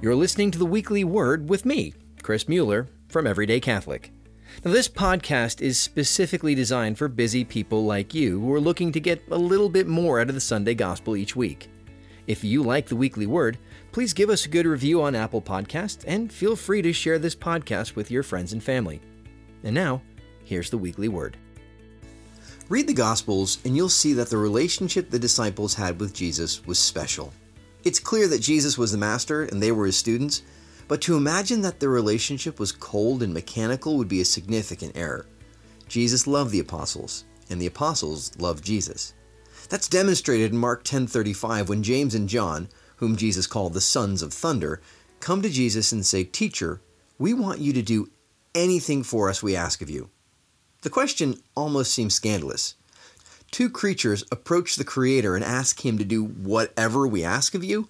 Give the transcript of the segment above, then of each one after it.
You're listening to the Weekly Word with me, Chris Mueller, from Everyday Catholic. Now, this podcast is specifically designed for busy people like you who are looking to get a little bit more out of the Sunday Gospel each week. If you like the Weekly Word, please give us a good review on Apple Podcasts and feel free to share this podcast with your friends and family. And now, here's the Weekly Word. Read the Gospels, and you'll see that the relationship the disciples had with Jesus was special. It's clear that Jesus was the master and they were his students, but to imagine that their relationship was cold and mechanical would be a significant error. Jesus loved the apostles, and the apostles loved Jesus. That's demonstrated in Mark 10:35 when James and John, whom Jesus called the sons of thunder, come to Jesus and say, "Teacher, we want you to do anything for us we ask of you." The question almost seems scandalous. Two creatures approach the Creator and ask Him to do whatever we ask of you?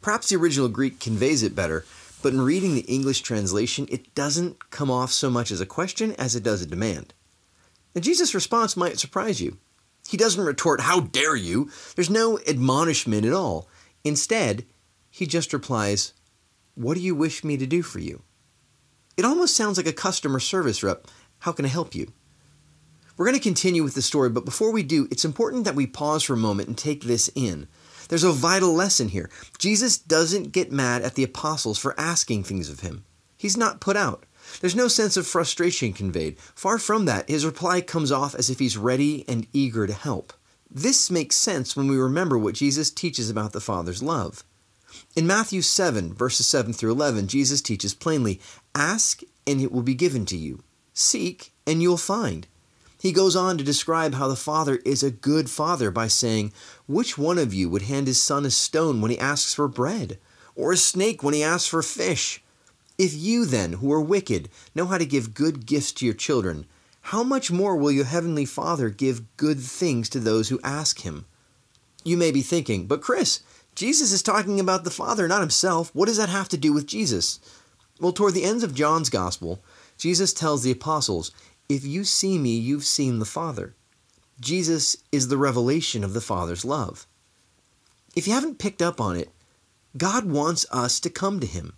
Perhaps the original Greek conveys it better, but in reading the English translation, it doesn't come off so much as a question as it does a demand. Now, Jesus' response might surprise you. He doesn't retort, How dare you? There's no admonishment at all. Instead, he just replies, What do you wish me to do for you? It almost sounds like a customer service rep. How can I help you? We're going to continue with the story, but before we do, it's important that we pause for a moment and take this in. There's a vital lesson here. Jesus doesn't get mad at the apostles for asking things of him. He's not put out. There's no sense of frustration conveyed. Far from that, his reply comes off as if he's ready and eager to help. This makes sense when we remember what Jesus teaches about the Father's love. In Matthew 7, verses 7 through 11, Jesus teaches plainly Ask, and it will be given to you. Seek, and you'll find. He goes on to describe how the Father is a good Father by saying, Which one of you would hand his son a stone when he asks for bread, or a snake when he asks for fish? If you then, who are wicked, know how to give good gifts to your children, how much more will your heavenly Father give good things to those who ask him? You may be thinking, but Chris, Jesus is talking about the Father, not himself. What does that have to do with Jesus? Well, toward the ends of John's Gospel, Jesus tells the apostles, if you see me, you've seen the Father. Jesus is the revelation of the Father's love. If you haven't picked up on it, God wants us to come to Him.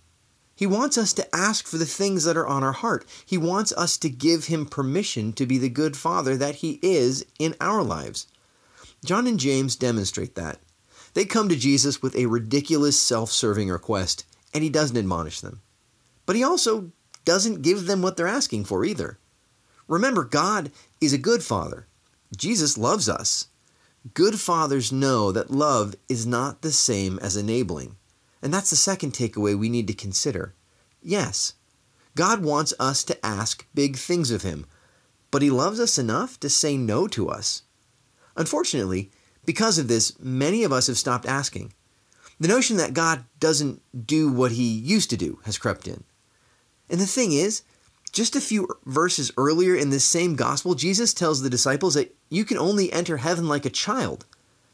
He wants us to ask for the things that are on our heart. He wants us to give Him permission to be the good Father that He is in our lives. John and James demonstrate that. They come to Jesus with a ridiculous self serving request, and He doesn't admonish them. But He also doesn't give them what they're asking for either. Remember, God is a good father. Jesus loves us. Good fathers know that love is not the same as enabling. And that's the second takeaway we need to consider. Yes, God wants us to ask big things of Him, but He loves us enough to say no to us. Unfortunately, because of this, many of us have stopped asking. The notion that God doesn't do what He used to do has crept in. And the thing is, just a few verses earlier in this same gospel, Jesus tells the disciples that you can only enter heaven like a child.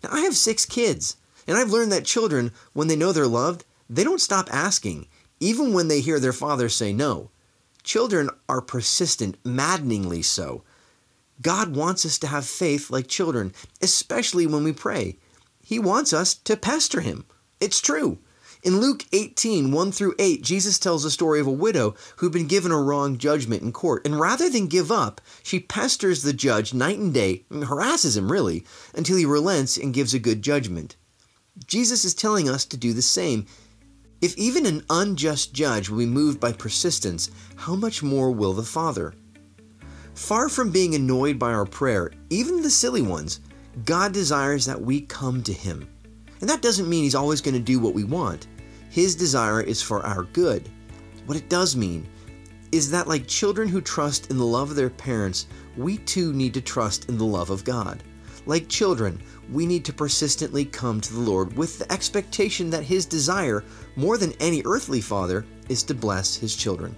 Now, I have six kids, and I've learned that children, when they know they're loved, they don't stop asking, even when they hear their father say no. Children are persistent, maddeningly so. God wants us to have faith like children, especially when we pray. He wants us to pester Him. It's true. In Luke 18, 1 through 8, Jesus tells the story of a widow who'd been given a wrong judgment in court. And rather than give up, she pesters the judge night and day, and harasses him really, until he relents and gives a good judgment. Jesus is telling us to do the same. If even an unjust judge will be moved by persistence, how much more will the Father? Far from being annoyed by our prayer, even the silly ones, God desires that we come to Him. And that doesn't mean He's always going to do what we want. His desire is for our good. What it does mean is that, like children who trust in the love of their parents, we too need to trust in the love of God. Like children, we need to persistently come to the Lord with the expectation that His desire, more than any earthly father, is to bless His children.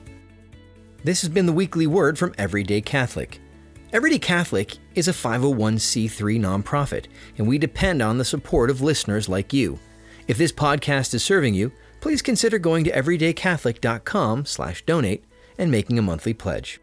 This has been the weekly word from Everyday Catholic. Everyday Catholic is a 501c3 nonprofit, and we depend on the support of listeners like you. If this podcast is serving you, please consider going to everydaycatholic.com/donate and making a monthly pledge.